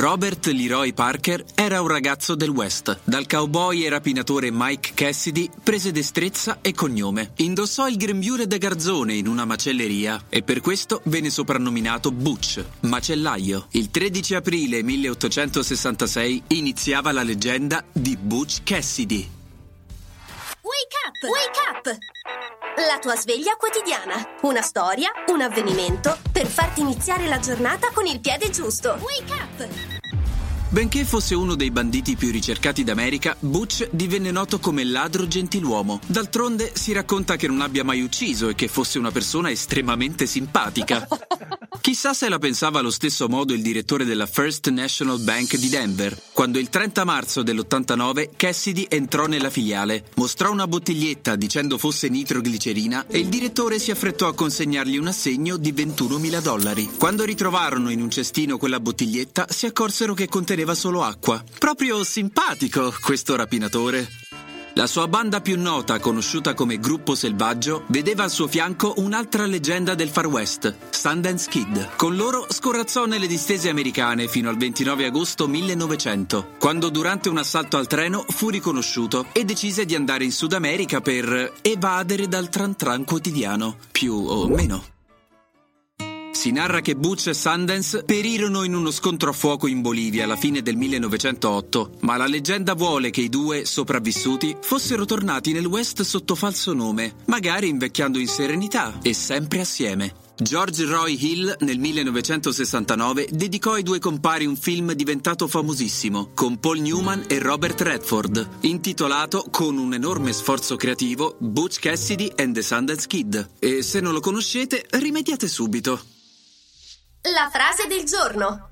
Robert Leroy Parker era un ragazzo del West. Dal cowboy e rapinatore Mike Cassidy prese destrezza e cognome. Indossò il grembiule da garzone in una macelleria e per questo venne soprannominato Butch, macellaio. Il 13 aprile 1866 iniziava la leggenda di Butch Cassidy. Wake up! Wake up! La tua sveglia quotidiana. Una storia, un avvenimento per farti iniziare la giornata con il piede giusto. Wake up! Benché fosse uno dei banditi più ricercati d'America, Butch divenne noto come ladro gentiluomo. D'altronde si racconta che non abbia mai ucciso e che fosse una persona estremamente simpatica. Chissà se la pensava allo stesso modo il direttore della First National Bank di Denver, quando il 30 marzo dell'89 Cassidy entrò nella filiale, mostrò una bottiglietta dicendo fosse nitroglicerina e il direttore si affrettò a consegnargli un assegno di 21.000 dollari. Quando ritrovarono in un cestino quella bottiglietta si accorsero che conteneva solo acqua. Proprio simpatico questo rapinatore. La sua banda più nota, conosciuta come Gruppo Selvaggio, vedeva al suo fianco un'altra leggenda del Far West, Sundance Kid. Con loro scorrazzò nelle distese americane fino al 29 agosto 1900, quando durante un assalto al treno fu riconosciuto e decise di andare in Sud America per evadere dal tran tran quotidiano, più o meno. Si narra che Butch e Sundance perirono in uno scontro a fuoco in Bolivia alla fine del 1908, ma la leggenda vuole che i due sopravvissuti fossero tornati nel West sotto falso nome, magari invecchiando in serenità e sempre assieme. George Roy Hill nel 1969 dedicò ai due compari un film diventato famosissimo con Paul Newman e Robert Redford, intitolato con un enorme sforzo creativo Butch Cassidy and the Sundance Kid. E se non lo conoscete, rimediate subito. La frase del giorno.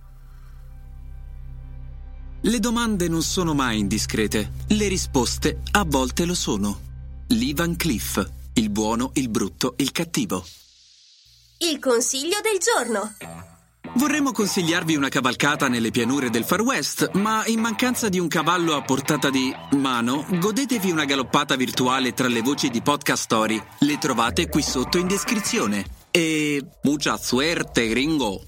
Le domande non sono mai indiscrete, le risposte a volte lo sono. Lee Van Cliff, il buono, il brutto, il cattivo. Il consiglio del giorno. Vorremmo consigliarvi una cavalcata nelle pianure del Far West, ma in mancanza di un cavallo a portata di mano, godetevi una galoppata virtuale tra le voci di Podcast Story. Le trovate qui sotto in descrizione. E mucha suerte, gringo!